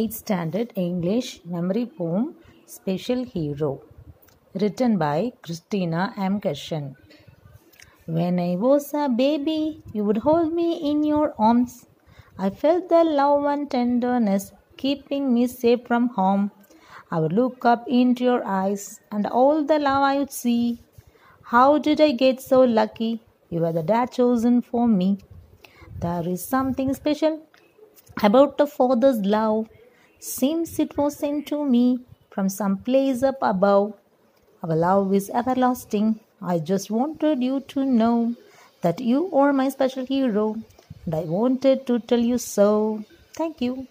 8th Standard English Memory Poem Special Hero Written by Christina M. Kerschen. When I was a baby, you would hold me in your arms. I felt the love and tenderness keeping me safe from harm. I would look up into your eyes and all the love I would see. How did I get so lucky? You were the dad chosen for me. There is something special about a father's love. Seems it was sent to me from some place up above. Our love is everlasting. I just wanted you to know that you are my special hero, and I wanted to tell you so. Thank you.